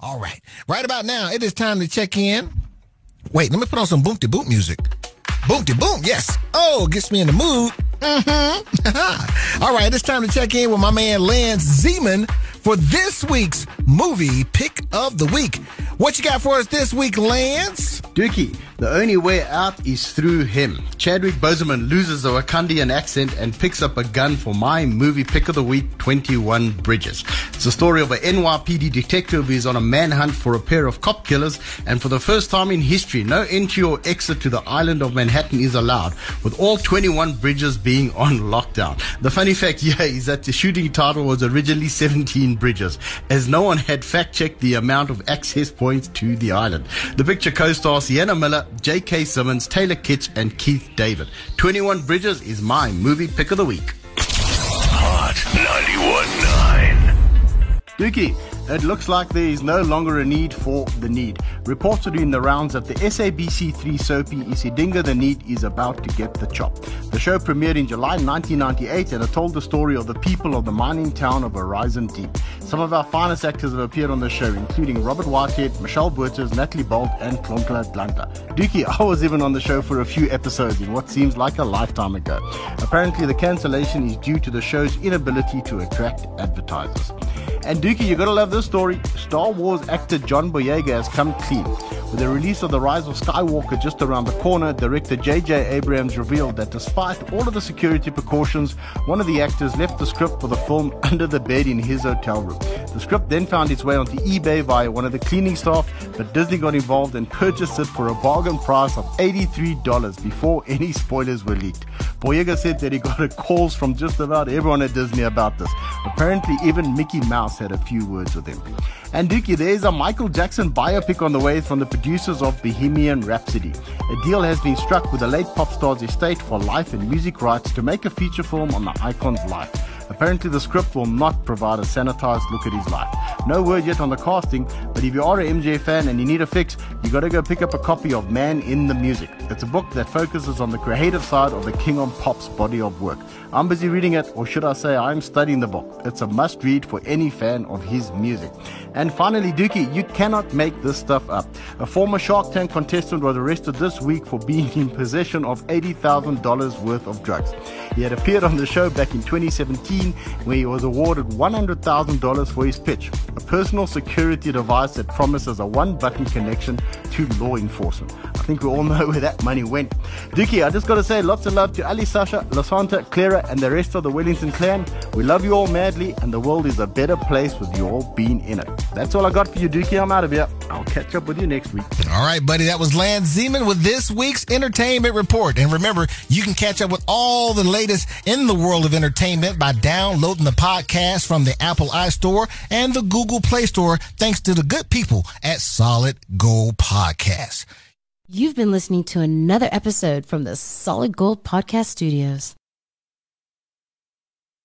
All right. Right about now, it is time to check in. Wait, let me put on some boom to boom music. Boom to boom, yes. Oh, gets me in the mood. Mm-hmm. All right, it's time to check in with my man Lance Zeman for this week's movie pick of the week. What you got for us this week, Lance? Dookie, the only way out is through him. Chadwick Boseman loses the Wakandian accent and picks up a gun for my movie pick of the week, 21 Bridges. It's the story of an NYPD detective who is on a manhunt for a pair of cop killers, and for the first time in history, no entry or exit to the island of Manhattan is allowed, with all 21 bridges being on lockdown. The funny fact here is that the shooting title was originally 17 Bridges, as no one had fact checked the amount of access points to the island. The picture co-stars Sienna Miller, J.K. Simmons, Taylor Kitsch, and Keith David. 21 Bridges is my movie pick of the week. Hot 91.9. Dookie, it looks like there is no longer a need for the need. Reports are doing the rounds that the SABC3 soapy Isidingo the Need is about to get the chop. The show premiered in July 1998 and it told the story of the people of the mining town of Horizon Deep. Some of our finest actors have appeared on the show, including Robert Whitehead, Michelle Botes, Natalie Bolt, and Hlomla Dandala. Dookie, I was even on the show for a few episodes in what seems like a lifetime ago. Apparently, the cancellation is due to the show's inability to attract advertisers. And Dookie, you gotta love this story. Star Wars actor John Boyega has come clean. With the release of The Rise of Skywalker just around the corner, director J.J. Abrams revealed that despite all of the security precautions, one of the actors left the script for the film under the bed in his hotel room. The script then found its way onto eBay via one of the cleaning staff, but Disney got involved and purchased it for a bargain price of $83 before any spoilers were leaked. Boyega said that he got calls from just about everyone at Disney about this. Apparently, even Mickey Mouse had a few words with him. And Dookie, there's a Michael Jackson biopic on the way from the producers of Bohemian Rhapsody. A deal has been struck with the late pop star's estate for life and music rights to make a feature film on the icon's life. Apparently, the script will not provide a sanitized look at his life. No word yet on the casting, but if you are an MJ fan and you need a fix, you gotta go pick up a copy of Man in the Music. It's a book that focuses on the creative side of the King on Pop's body of work. I'm busy reading it, or should I say, I'm studying the book. It's a must read for any fan of his music. And finally, Dookie, you cannot make this stuff up. A former Shark Tank contestant was arrested this week for being in possession of $80,000 worth of drugs. He had appeared on the show back in 2017 where he was awarded $100,000 for his pitch, a personal security device that promises a one button connection to law enforcement. I think we all know where that money went. Dookie, I just got to say lots of love to Ali Sasha, Lasanta, Clara, and the rest of the Wellington clan. We love you all madly, and the world is a better place with you all being in it. That's all I got for you, Dookie. I'm out of here. I'll catch up with you next week. All right, buddy. That was Lance Zeman with this week's entertainment report. And remember, you can catch up with all the latest in the world of entertainment by downloading the podcast from the Apple iStore and the Google Play Store, thanks to the good people at Solid Gold Podcast. You've been listening to another episode from the Solid Gold Podcast Studios.